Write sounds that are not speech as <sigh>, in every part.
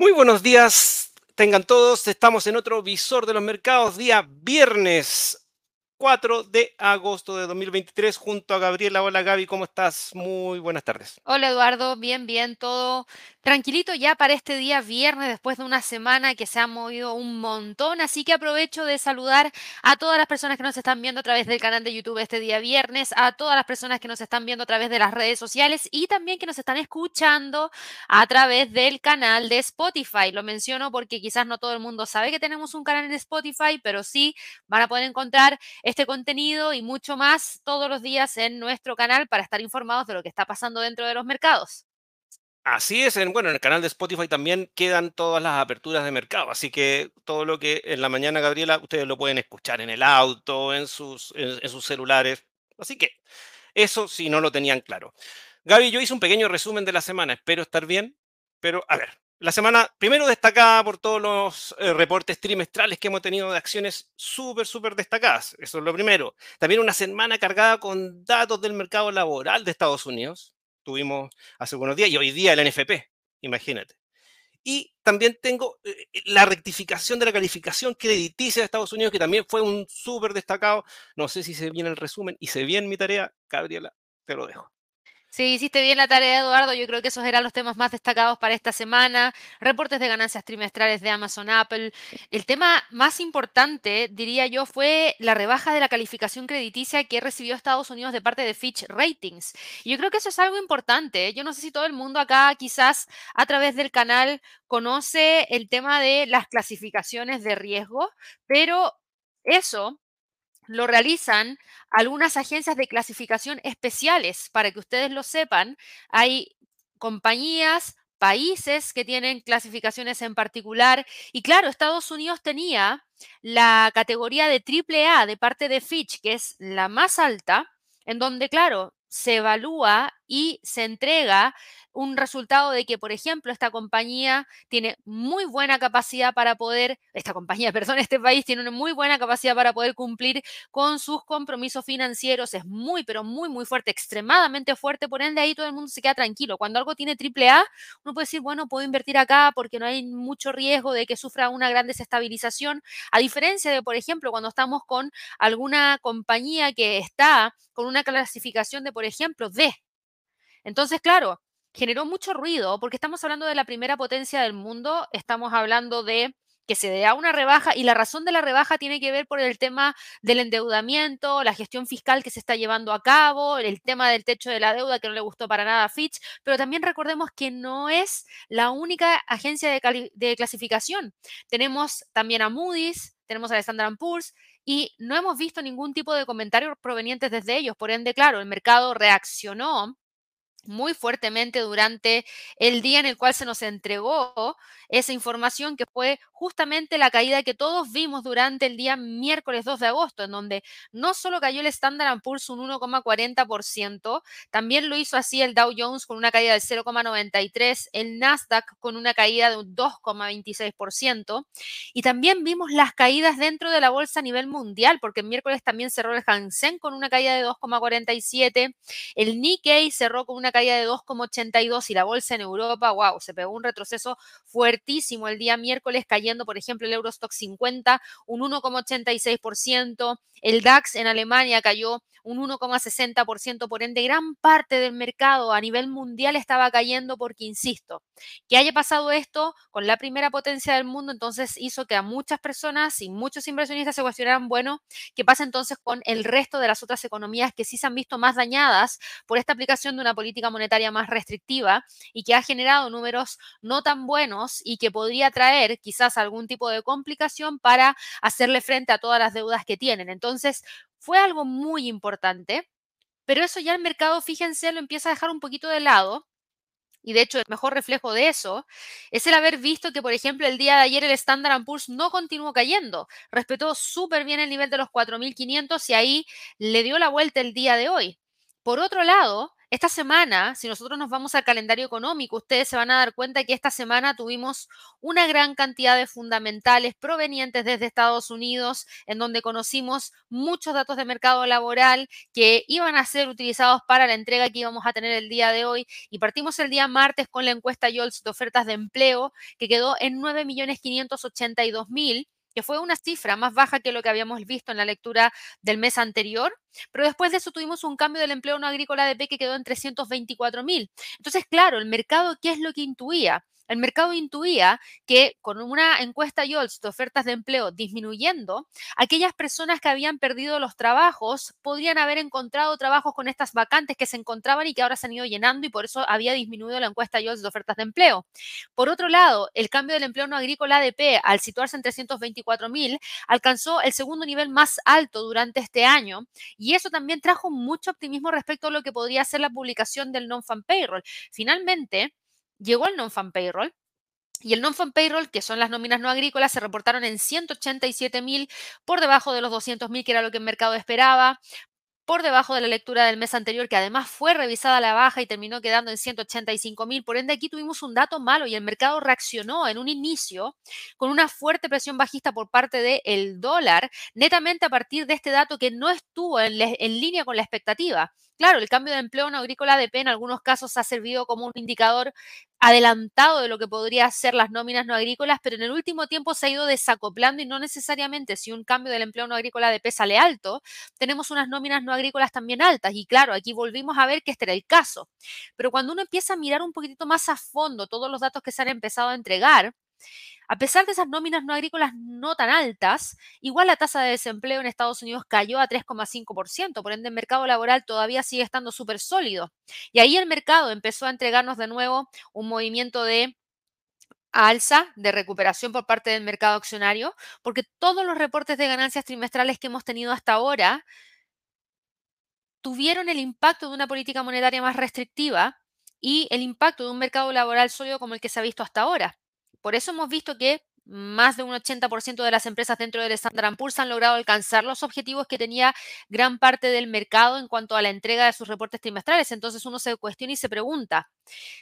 Muy buenos días, tengan todos. Estamos en otro visor de los mercados, día viernes 4 de agosto de 2023, junto a Gabriela. Hola Gaby, ¿cómo estás? Muy buenas tardes. Hola Eduardo, bien, bien, todo tranquilito ya para este día viernes, después de una semana que se ha movido un montón, así que aprovecho de saludar a todas las personas que nos están viendo a través del canal de YouTube este día viernes, a todas las personas que nos están viendo a través de las redes sociales y también que nos están escuchando a través del canal de Spotify. Lo menciono porque quizás no todo el mundo sabe que tenemos un canal en Spotify, pero sí van a poder encontrar este contenido y mucho más todos los días en nuestro canal para estar informados de lo que está pasando dentro de los mercados. Así es, en, bueno, en el canal de Spotify también quedan todas las aperturas de mercado, así que todo lo que en la mañana, Gabriela, ustedes lo pueden escuchar en el auto, en sus, en, sus celulares. Así que eso si no lo tenían claro. Gaby, yo hice un pequeño resumen de la semana, espero estar bien, pero a ver, la semana primero destacada por todos los eh, reportes trimestrales que hemos tenido de acciones súper, súper destacadas. Eso es lo primero. También una semana cargada con datos del mercado laboral de Estados Unidos tuvimos hace unos días y hoy día el NFP, imagínate. Y también tengo eh, eh, la rectificación de la calificación crediticia de Estados Unidos, que también fue un súper destacado. No sé si se viene el resumen y se viene mi tarea, Gabriela, te lo dejo. Sí, hiciste bien la tarea, Eduardo. Yo creo que esos eran los temas más destacados para esta semana. Reportes de ganancias trimestrales de Amazon, Apple. El tema más importante, diría yo, fue la rebaja de la calificación crediticia que recibió Estados Unidos de parte de Fitch Ratings. Y yo creo que eso es algo importante. Yo no sé si todo el mundo acá, quizás a través del canal, conoce el tema de las clasificaciones de riesgo, pero eso lo realizan algunas agencias de clasificación especiales. Para que ustedes lo sepan, hay compañías, países que tienen clasificaciones en particular. Y claro, Estados Unidos tenía la categoría de AAA de parte de Fitch, que es la más alta, en donde, claro, se evalúa y se entrega un resultado de que, por ejemplo, esta compañía tiene muy buena capacidad para poder, esta compañía, <laughs> perdón, este país tiene una muy buena capacidad para poder cumplir con sus compromisos financieros, es muy, pero muy, muy fuerte, extremadamente fuerte, por ende ahí todo el mundo se queda tranquilo. Cuando algo tiene triple A, uno puede decir, bueno, puedo invertir acá porque no hay mucho riesgo de que sufra una gran desestabilización, a diferencia de, por ejemplo, cuando estamos con alguna compañía que está con una clasificación de, por ejemplo, D. Entonces, claro, generó mucho ruido porque estamos hablando de la primera potencia del mundo, estamos hablando de que se dé una rebaja y la razón de la rebaja tiene que ver por el tema del endeudamiento, la gestión fiscal que se está llevando a cabo, el tema del techo de la deuda que no le gustó para nada a Fitch, pero también recordemos que no es la única agencia de, de clasificación. Tenemos también a Moody's, tenemos a Standard Poor's y no hemos visto ningún tipo de comentarios provenientes desde ellos. Por ende, claro, el mercado reaccionó muy fuertemente durante el día en el cual se nos entregó esa información que fue justamente la caída que todos vimos durante el día miércoles 2 de agosto, en donde no solo cayó el Standard Poor's un 1,40%, también lo hizo así el Dow Jones con una caída del 0,93%, el Nasdaq con una caída de un 2,26%, y también vimos las caídas dentro de la bolsa a nivel mundial, porque el miércoles también cerró el Hansen con una caída de 2,47%, el Nikkei cerró con una caída de 2,82% y la bolsa en Europa, wow, se pegó un retroceso fuertísimo el día miércoles cayendo por ejemplo, el Eurostock 50 un 1,86%, el DAX en Alemania cayó un 1,60%, por ende gran parte del mercado a nivel mundial estaba cayendo porque, insisto, que haya pasado esto con la primera potencia del mundo, entonces hizo que a muchas personas y muchos inversionistas se cuestionaran, bueno, ¿qué pasa entonces con el resto de las otras economías que sí se han visto más dañadas por esta aplicación de una política monetaria más restrictiva y que ha generado números no tan buenos y que podría traer quizás algún tipo de complicación para hacerle frente a todas las deudas que tienen? Entonces, fue algo muy importante, pero eso ya el mercado, fíjense, lo empieza a dejar un poquito de lado. Y de hecho, el mejor reflejo de eso es el haber visto que, por ejemplo, el día de ayer el Standard Poor's no continuó cayendo. Respetó súper bien el nivel de los 4.500 y ahí le dio la vuelta el día de hoy. Por otro lado, esta semana, si nosotros nos vamos al calendario económico, ustedes se van a dar cuenta que esta semana tuvimos una gran cantidad de fundamentales provenientes desde Estados Unidos, en donde conocimos muchos datos de mercado laboral que iban a ser utilizados para la entrega que íbamos a tener el día de hoy. Y partimos el día martes con la encuesta YOLS de ofertas de empleo, que quedó en 9.582.000 que fue una cifra más baja que lo que habíamos visto en la lectura del mes anterior, pero después de eso tuvimos un cambio del empleo no agrícola de P que quedó en 324 mil. Entonces, claro, el mercado, ¿qué es lo que intuía? El mercado intuía que con una encuesta YOLS de ofertas de empleo disminuyendo, aquellas personas que habían perdido los trabajos podrían haber encontrado trabajos con estas vacantes que se encontraban y que ahora se han ido llenando y por eso había disminuido la encuesta YOLS de ofertas de empleo. Por otro lado, el cambio del empleo no agrícola ADP al situarse en 324 mil alcanzó el segundo nivel más alto durante este año y eso también trajo mucho optimismo respecto a lo que podría ser la publicación del non-fan payroll. Finalmente, llegó el non-fan payroll. Y el non-fan payroll, que son las nóminas no agrícolas, se reportaron en 187 mil, por debajo de los 200 mil, que era lo que el mercado esperaba, por debajo de la lectura del mes anterior, que además fue revisada a la baja y terminó quedando en 185 mil. Por ende, aquí tuvimos un dato malo y el mercado reaccionó en un inicio con una fuerte presión bajista por parte del dólar, netamente a partir de este dato que no estuvo en línea con la expectativa. Claro, el cambio de empleo no agrícola ADP en algunos casos ha servido como un indicador adelantado de lo que podría ser las nóminas no agrícolas, pero en el último tiempo se ha ido desacoplando y no necesariamente si un cambio del empleo no agrícola ADP sale alto, tenemos unas nóminas no agrícolas también altas. Y claro, aquí volvimos a ver que este era el caso. Pero cuando uno empieza a mirar un poquitito más a fondo todos los datos que se han empezado a entregar, a pesar de esas nóminas no agrícolas no tan altas, igual la tasa de desempleo en Estados Unidos cayó a 3,5%, por ende el mercado laboral todavía sigue estando súper sólido. Y ahí el mercado empezó a entregarnos de nuevo un movimiento de alza de recuperación por parte del mercado accionario, porque todos los reportes de ganancias trimestrales que hemos tenido hasta ahora tuvieron el impacto de una política monetaria más restrictiva y el impacto de un mercado laboral sólido como el que se ha visto hasta ahora. Por eso hemos visto que más de un 80% de las empresas dentro del Standard Poor's han logrado alcanzar los objetivos que tenía gran parte del mercado en cuanto a la entrega de sus reportes trimestrales. Entonces uno se cuestiona y se pregunta,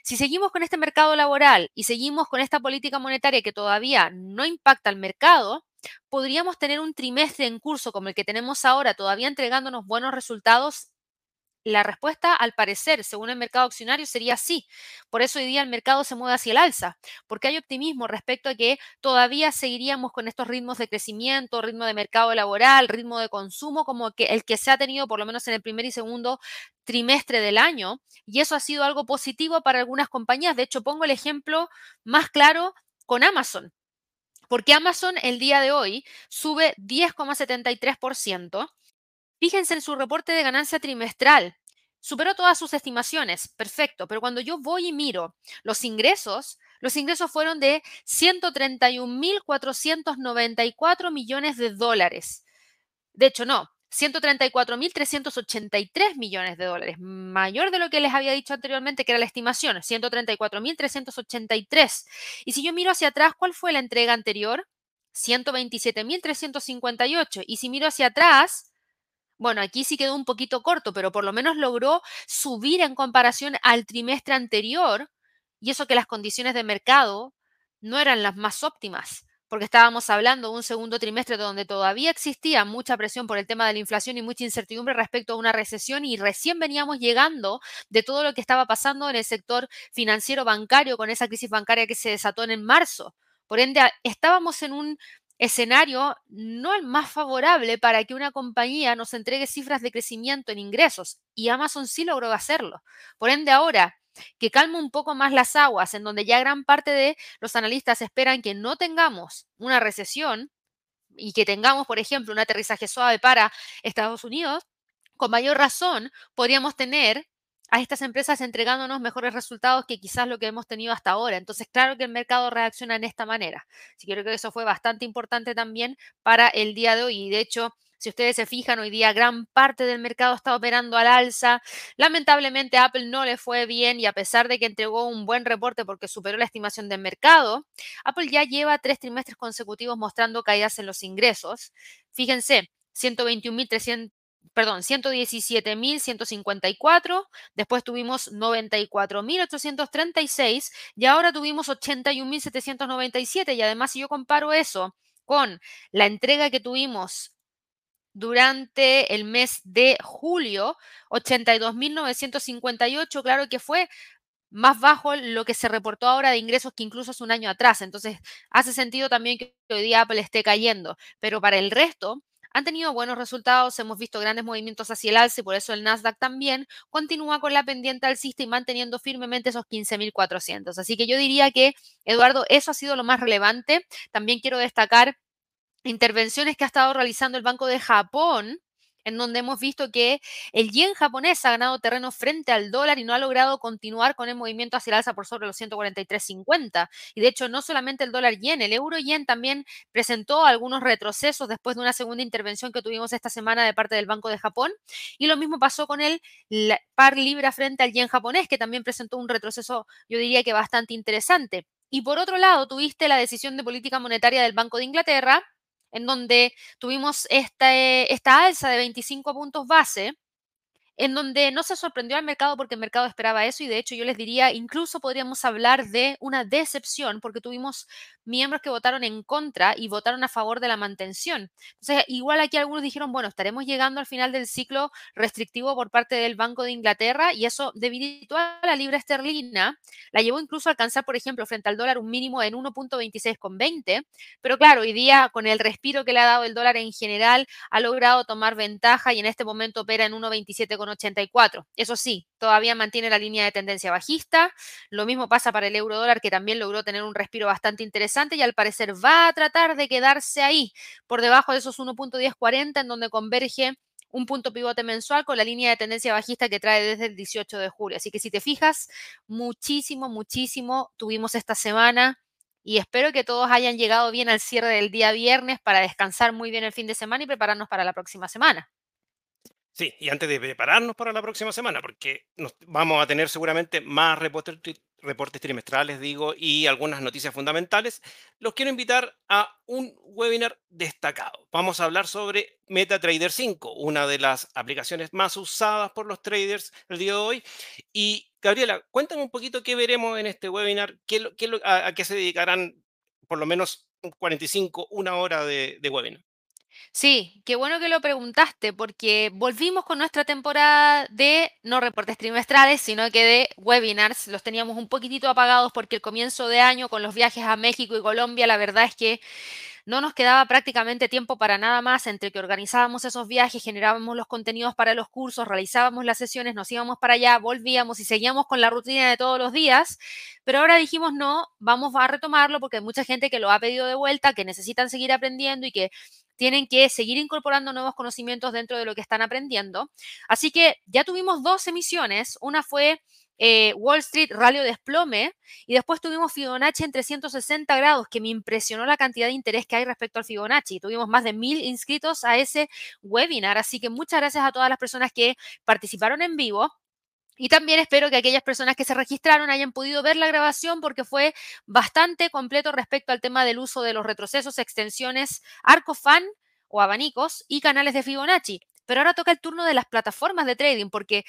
si seguimos con este mercado laboral y seguimos con esta política monetaria que todavía no impacta al mercado, podríamos tener un trimestre en curso como el que tenemos ahora, todavía entregándonos buenos resultados la respuesta, al parecer, según el mercado accionario, sería sí. Por eso hoy día el mercado se mueve hacia el alza, porque hay optimismo respecto a que todavía seguiríamos con estos ritmos de crecimiento, ritmo de mercado laboral, ritmo de consumo, como que el que se ha tenido por lo menos en el primer y segundo trimestre del año. Y eso ha sido algo positivo para algunas compañías. De hecho, pongo el ejemplo más claro con Amazon. Porque Amazon el día de hoy sube 10,73%. Fíjense en su reporte de ganancia trimestral. Superó todas sus estimaciones, perfecto, pero cuando yo voy y miro los ingresos, los ingresos fueron de 131.494 millones de dólares. De hecho, no, 134.383 millones de dólares, mayor de lo que les había dicho anteriormente, que era la estimación, 134.383. Y si yo miro hacia atrás, ¿cuál fue la entrega anterior? 127.358. Y si miro hacia atrás, bueno, aquí sí quedó un poquito corto, pero por lo menos logró subir en comparación al trimestre anterior y eso que las condiciones de mercado no eran las más óptimas, porque estábamos hablando de un segundo trimestre donde todavía existía mucha presión por el tema de la inflación y mucha incertidumbre respecto a una recesión y recién veníamos llegando de todo lo que estaba pasando en el sector financiero bancario con esa crisis bancaria que se desató en marzo. Por ende, estábamos en un escenario no el más favorable para que una compañía nos entregue cifras de crecimiento en ingresos y Amazon sí logró hacerlo. Por ende, ahora que calma un poco más las aguas, en donde ya gran parte de los analistas esperan que no tengamos una recesión y que tengamos, por ejemplo, un aterrizaje suave para Estados Unidos, con mayor razón podríamos tener a estas empresas entregándonos mejores resultados que quizás lo que hemos tenido hasta ahora. Entonces, claro que el mercado reacciona en esta manera. Que creo que eso fue bastante importante también para el día de hoy. Y de hecho, si ustedes se fijan, hoy día gran parte del mercado está operando al alza. Lamentablemente Apple no le fue bien y a pesar de que entregó un buen reporte porque superó la estimación del mercado, Apple ya lleva tres trimestres consecutivos mostrando caídas en los ingresos. Fíjense, 121.300 perdón, 117.154, después tuvimos 94.836 y ahora tuvimos 81.797 y además si yo comparo eso con la entrega que tuvimos durante el mes de julio, 82.958, claro que fue más bajo lo que se reportó ahora de ingresos que incluso hace un año atrás. Entonces, hace sentido también que hoy día Apple esté cayendo. Pero para el resto, han tenido buenos resultados, hemos visto grandes movimientos hacia el alza y por eso el Nasdaq también continúa con la pendiente alcista y manteniendo firmemente esos 15.400. Así que yo diría que, Eduardo, eso ha sido lo más relevante. También quiero destacar intervenciones que ha estado realizando el Banco de Japón en donde hemos visto que el yen japonés ha ganado terreno frente al dólar y no ha logrado continuar con el movimiento hacia el alza por sobre los 143.50. Y de hecho, no solamente el dólar yen, el euro yen también presentó algunos retrocesos después de una segunda intervención que tuvimos esta semana de parte del Banco de Japón. Y lo mismo pasó con el par libra frente al yen japonés, que también presentó un retroceso, yo diría que bastante interesante. Y por otro lado, tuviste la decisión de política monetaria del Banco de Inglaterra, en donde tuvimos esta, eh, esta alza de 25 puntos base en donde no se sorprendió al mercado porque el mercado esperaba eso y de hecho yo les diría, incluso podríamos hablar de una decepción porque tuvimos miembros que votaron en contra y votaron a favor de la mantención. Entonces, igual aquí algunos dijeron, bueno, estaremos llegando al final del ciclo restrictivo por parte del Banco de Inglaterra y eso debilitó a la libra esterlina, la llevó incluso a alcanzar, por ejemplo, frente al dólar un mínimo en 1.26,20, pero claro, hoy día con el respiro que le ha dado el dólar en general, ha logrado tomar ventaja y en este momento opera en 1.27 84. Eso sí, todavía mantiene la línea de tendencia bajista. Lo mismo pasa para el euro dólar, que también logró tener un respiro bastante interesante y al parecer va a tratar de quedarse ahí, por debajo de esos 1.1040, en donde converge un punto pivote mensual con la línea de tendencia bajista que trae desde el 18 de julio. Así que si te fijas, muchísimo, muchísimo tuvimos esta semana y espero que todos hayan llegado bien al cierre del día viernes para descansar muy bien el fin de semana y prepararnos para la próxima semana. Sí, y antes de prepararnos para la próxima semana, porque vamos a tener seguramente más reportes, trimestrales, digo, y algunas noticias fundamentales, los quiero invitar a un webinar destacado. Vamos a hablar sobre MetaTrader 5, una de las aplicaciones más usadas por los traders el día de hoy. Y Gabriela, cuéntame un poquito qué veremos en este webinar, qué, a, qué se dedicarán por lo menos 45, una hora de webinar. Sí, qué bueno que lo preguntaste, porque volvimos con nuestra temporada de no reportes trimestrales, sino que de webinars. Los teníamos un poquitito apagados porque el comienzo de año con los viajes a México y Colombia, la verdad es que no nos quedaba prácticamente tiempo para nada más entre que organizábamos esos viajes, generábamos los contenidos para los cursos, realizábamos las sesiones, nos íbamos para allá, volvíamos y seguíamos con la rutina de todos los días. Pero ahora dijimos, no, vamos a retomarlo porque hay mucha gente que lo ha pedido de vuelta, que necesitan seguir aprendiendo y que tienen que seguir incorporando nuevos conocimientos dentro de lo que están aprendiendo. Así que ya tuvimos dos emisiones. Una fue eh, Wall Street Rally Desplome y después tuvimos Fibonacci en 360 grados, que me impresionó la cantidad de interés que hay respecto al Fibonacci. Tuvimos más de mil inscritos a ese webinar, así que muchas gracias a todas las personas que participaron en vivo. Y también espero que aquellas personas que se registraron hayan podido ver la grabación porque fue bastante completo respecto al tema del uso de los retrocesos, extensiones, arco fan o abanicos y canales de Fibonacci. Pero ahora toca el turno de las plataformas de trading porque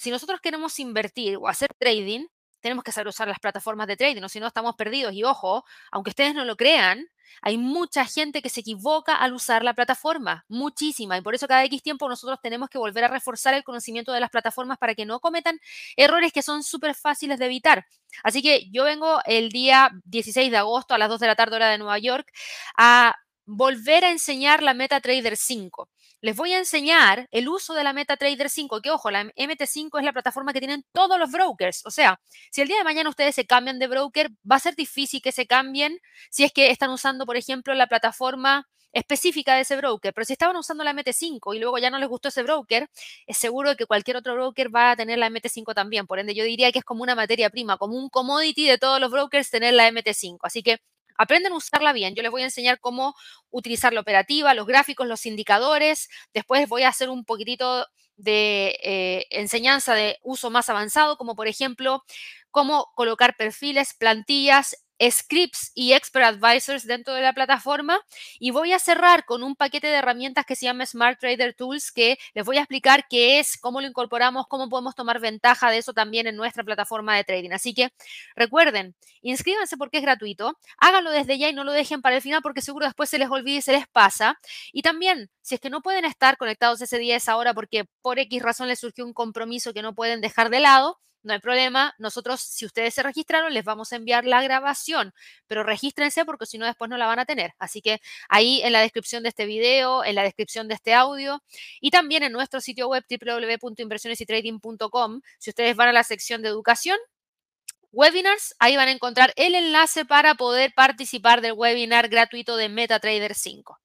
si nosotros queremos invertir o hacer trading, tenemos que saber usar las plataformas de trading, o si no estamos perdidos. Y ojo, aunque ustedes no lo crean, hay mucha gente que se equivoca al usar la plataforma, muchísima, y por eso cada X tiempo nosotros tenemos que volver a reforzar el conocimiento de las plataformas para que no cometan errores que son súper fáciles de evitar. Así que yo vengo el día 16 de agosto a las 2 de la tarde hora de Nueva York a volver a enseñar la MetaTrader 5 les voy a enseñar el uso de la MetaTrader 5, que ojo, la MT5 es la plataforma que tienen todos los brokers. O sea, si el día de mañana ustedes se cambian de broker, va a ser difícil que se cambien si es que están usando, por ejemplo, la plataforma específica de ese broker. Pero si estaban usando la MT5 y luego ya no les gustó ese broker, es seguro que cualquier otro broker va a tener la MT5 también. Por ende, yo diría que es como una materia prima, como un commodity de todos los brokers tener la MT5. Así que Aprenden a usarla bien. Yo les voy a enseñar cómo utilizar la operativa, los gráficos, los indicadores. Después voy a hacer un poquitito de eh, enseñanza de uso más avanzado, como por ejemplo cómo colocar perfiles, plantillas scripts y expert advisors dentro de la plataforma y voy a cerrar con un paquete de herramientas que se llama Smart Trader Tools que les voy a explicar qué es, cómo lo incorporamos, cómo podemos tomar ventaja de eso también en nuestra plataforma de trading. Así que recuerden, inscríbanse porque es gratuito, háganlo desde ya y no lo dejen para el final porque seguro después se les olvida y se les pasa. Y también, si es que no pueden estar conectados ese día, esa hora porque por X razón les surgió un compromiso que no pueden dejar de lado, no hay problema. Nosotros, si ustedes se registraron, les vamos a enviar la grabación, pero regístrense porque si no, después no la van a tener. Así que ahí en la descripción de este video, en la descripción de este audio y también en nuestro sitio web www.inversionesytrading.com, si ustedes van a la sección de educación, webinars, ahí van a encontrar el enlace para poder participar del webinar gratuito de MetaTrader 5.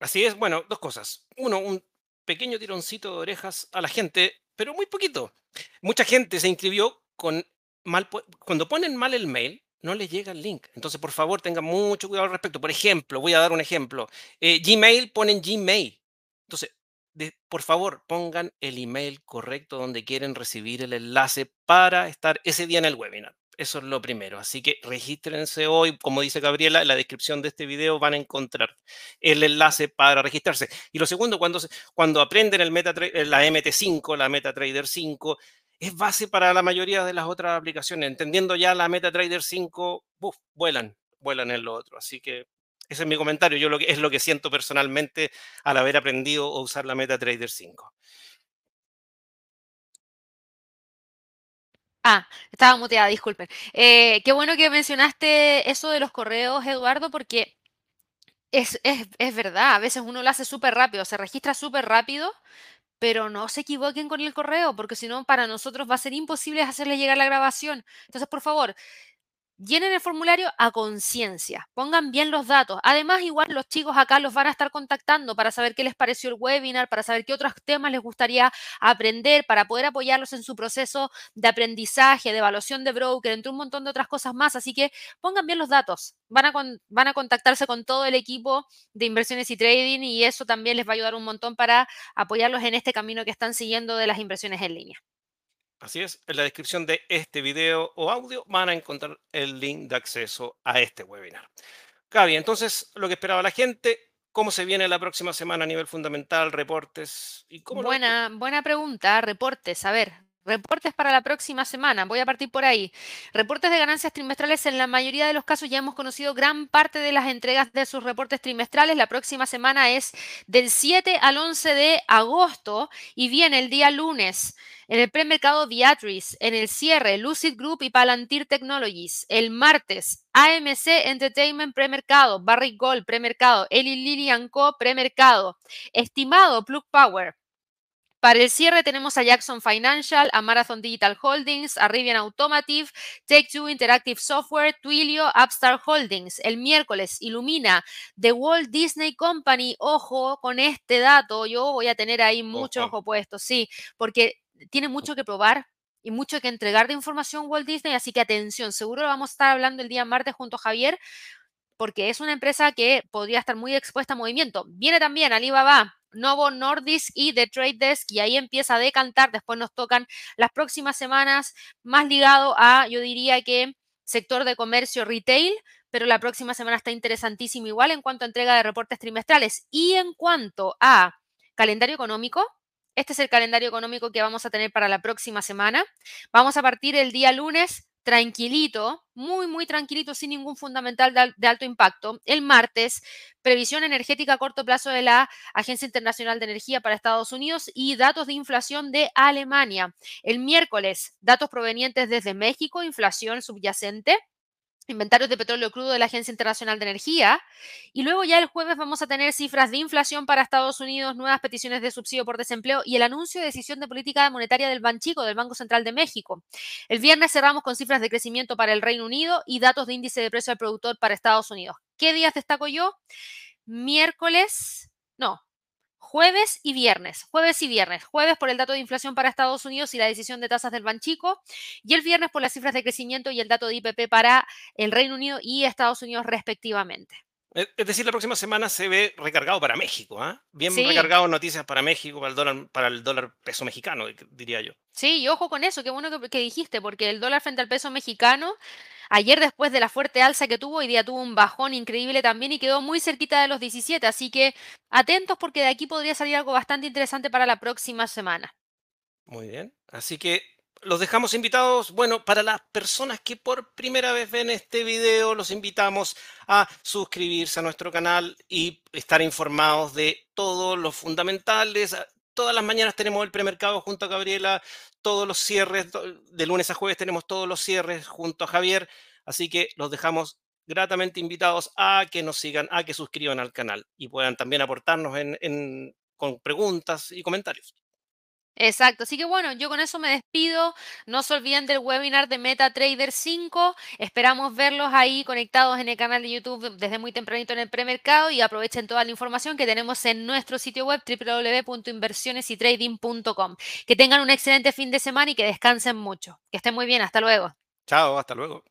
Así es, bueno, dos cosas. Uno, un pequeño tironcito de orejas a la gente, pero muy poquito. Mucha gente se inscribió con mal, cuando ponen mal el mail, no les llega el link. Entonces, por favor, tengan mucho cuidado al respecto. Por ejemplo, voy a dar un ejemplo. Eh, Gmail ponen Gmail. Entonces, por favor, pongan el email correcto donde quieren recibir el enlace para estar ese día en el webinar. Eso es lo primero. Así que regístrense hoy. Como dice Gabriela, en la descripción de este video van a encontrar el enlace para registrarse. Y lo segundo, cuando, cuando aprenden el eh, la MT5, la MetaTrader 5, es base para la mayoría de las otras aplicaciones. Entendiendo ya la MetaTrader 5, vuelan, vuelan en lo otro. Así que ese es mi comentario. Yo lo que, es lo que siento personalmente al haber aprendido a usar la MetaTrader 5. Ah, estaba muteada, disculpen. Eh, qué bueno que mencionaste eso de los correos, Eduardo, porque es, es, verdad, a veces uno lo hace súper rápido, se registra súper rápido, pero no se equivoquen con el correo, porque si no, para nosotros va a ser imposible hacerle llegar la grabación. Entonces, por favor, llenen el formulario a conciencia, pongan bien los datos. Además, igual los chicos acá los van a estar contactando para saber qué les pareció el webinar, para saber qué otros temas les gustaría aprender, para poder apoyarlos en su proceso de aprendizaje, de evaluación de broker, entre un montón de otras cosas más. Así que pongan bien los datos. Van a, van a contactarse con todo el equipo de inversiones y trading y eso también les va a ayudar un montón para apoyarlos en este camino que están siguiendo de las inversiones en línea. Así es, en la descripción de este video o audio van a encontrar el link de acceso a este webinar. Gaby, entonces lo que esperaba la gente, ¿cómo se viene la próxima semana a nivel fundamental, reportes? y cómo Buena, buena pregunta, reportes. A ver, Reportes para la próxima semana. Voy a partir por ahí. Reportes de ganancias trimestrales. En la mayoría de los casos ya hemos conocido gran parte de las entregas de sus reportes trimestrales. La próxima semana es del 7 al 11 de agosto y viene el día lunes. En el premercado Beatrice, en el cierre, Lucid Group y Palantir Technologies. El martes, AMC Entertainment premercado, Barrick Gold premercado, Eli Lilly Co premercado. Estimado Plug Power. Para el cierre tenemos a Jackson Financial, a Marathon Digital Holdings, a Rivian Automotive, Take-Two Interactive Software, Twilio, Upstart Holdings. El miércoles, Ilumina, The Walt Disney Company. Ojo con este dato, yo voy a tener ahí mucho ojo, puesto, sí, porque tiene mucho que probar, y mucho que entregar de información Walt Disney, así que atención, seguro lo vamos a estar hablando el día martes junto a Javier, porque es una empresa que podría estar muy expuesta a movimiento. Viene también Alibaba, Novo Nordisk y The Trade Desk y ahí empieza a decantar. Después nos tocan las próximas semanas más ligado a, yo diría que sector de comercio retail, pero la próxima semana está interesantísimo igual en cuanto a entrega de reportes trimestrales y en cuanto a calendario económico. Este es el calendario económico que vamos a tener para la próxima semana. Vamos a partir el día lunes tranquilito, muy, muy tranquilito, sin ningún fundamental de, alto impacto. El martes, previsión energética a corto plazo de la Agencia Internacional de Energía para Estados Unidos y datos de inflación de Alemania. El miércoles, datos provenientes desde México, inflación subyacente inventarios de petróleo crudo de la Agencia Internacional de Energía. Y luego ya el jueves vamos a tener cifras de inflación para Estados Unidos, nuevas peticiones de subsidio por desempleo y el anuncio de decisión de política monetaria del Banchico, del Banco Central de México. El viernes cerramos con cifras de crecimiento para el Reino Unido y datos de índice de precio al productor para Estados Unidos. ¿Qué días destaco yo? Miércoles, no, jueves y viernes, jueves y viernes, jueves por el dato de inflación para Estados Unidos y la decisión de tasas del Banchico, y el viernes por las cifras de crecimiento y el dato de IPP para el Reino Unido y Estados Unidos respectivamente. Es decir, la próxima semana se ve recargado para México, ¿ah? Bien recargado noticias para México, para el dólar, para el dólar peso mexicano, diría yo. Sí, y ojo con eso, qué bueno que dijiste, porque el dólar frente al peso mexicano Ayer después de la fuerte alza que tuvo, hoy día tuvo un bajón increíble también y quedó muy cerquita de los 17, así que atentos porque de aquí podría salir algo bastante interesante para la próxima semana. Muy bien. Así que los dejamos invitados. Bueno, para las personas que por primera vez ven este video, los invitamos a suscribirse a nuestro canal y estar informados de todos los fundamentales. Todas las mañanas tenemos el premercado junto a Gabriela, todos los cierres, de lunes a jueves tenemos todos los cierres junto a Javier. Así que los dejamos gratamente invitados a que nos sigan, a que suscriban al canal y puedan también aportarnos en, con preguntas y comentarios. Exacto, así que bueno, yo con eso me despido. No se olviden del webinar de MetaTrader 5. Esperamos verlos ahí conectados en el canal de YouTube desde muy tempranito en el premercado y aprovechen toda la información que tenemos en nuestro sitio web www.inversionesytrading.com. Que tengan un excelente fin de semana y que descansen mucho. Que estén muy bien, hasta luego. Chao, hasta luego.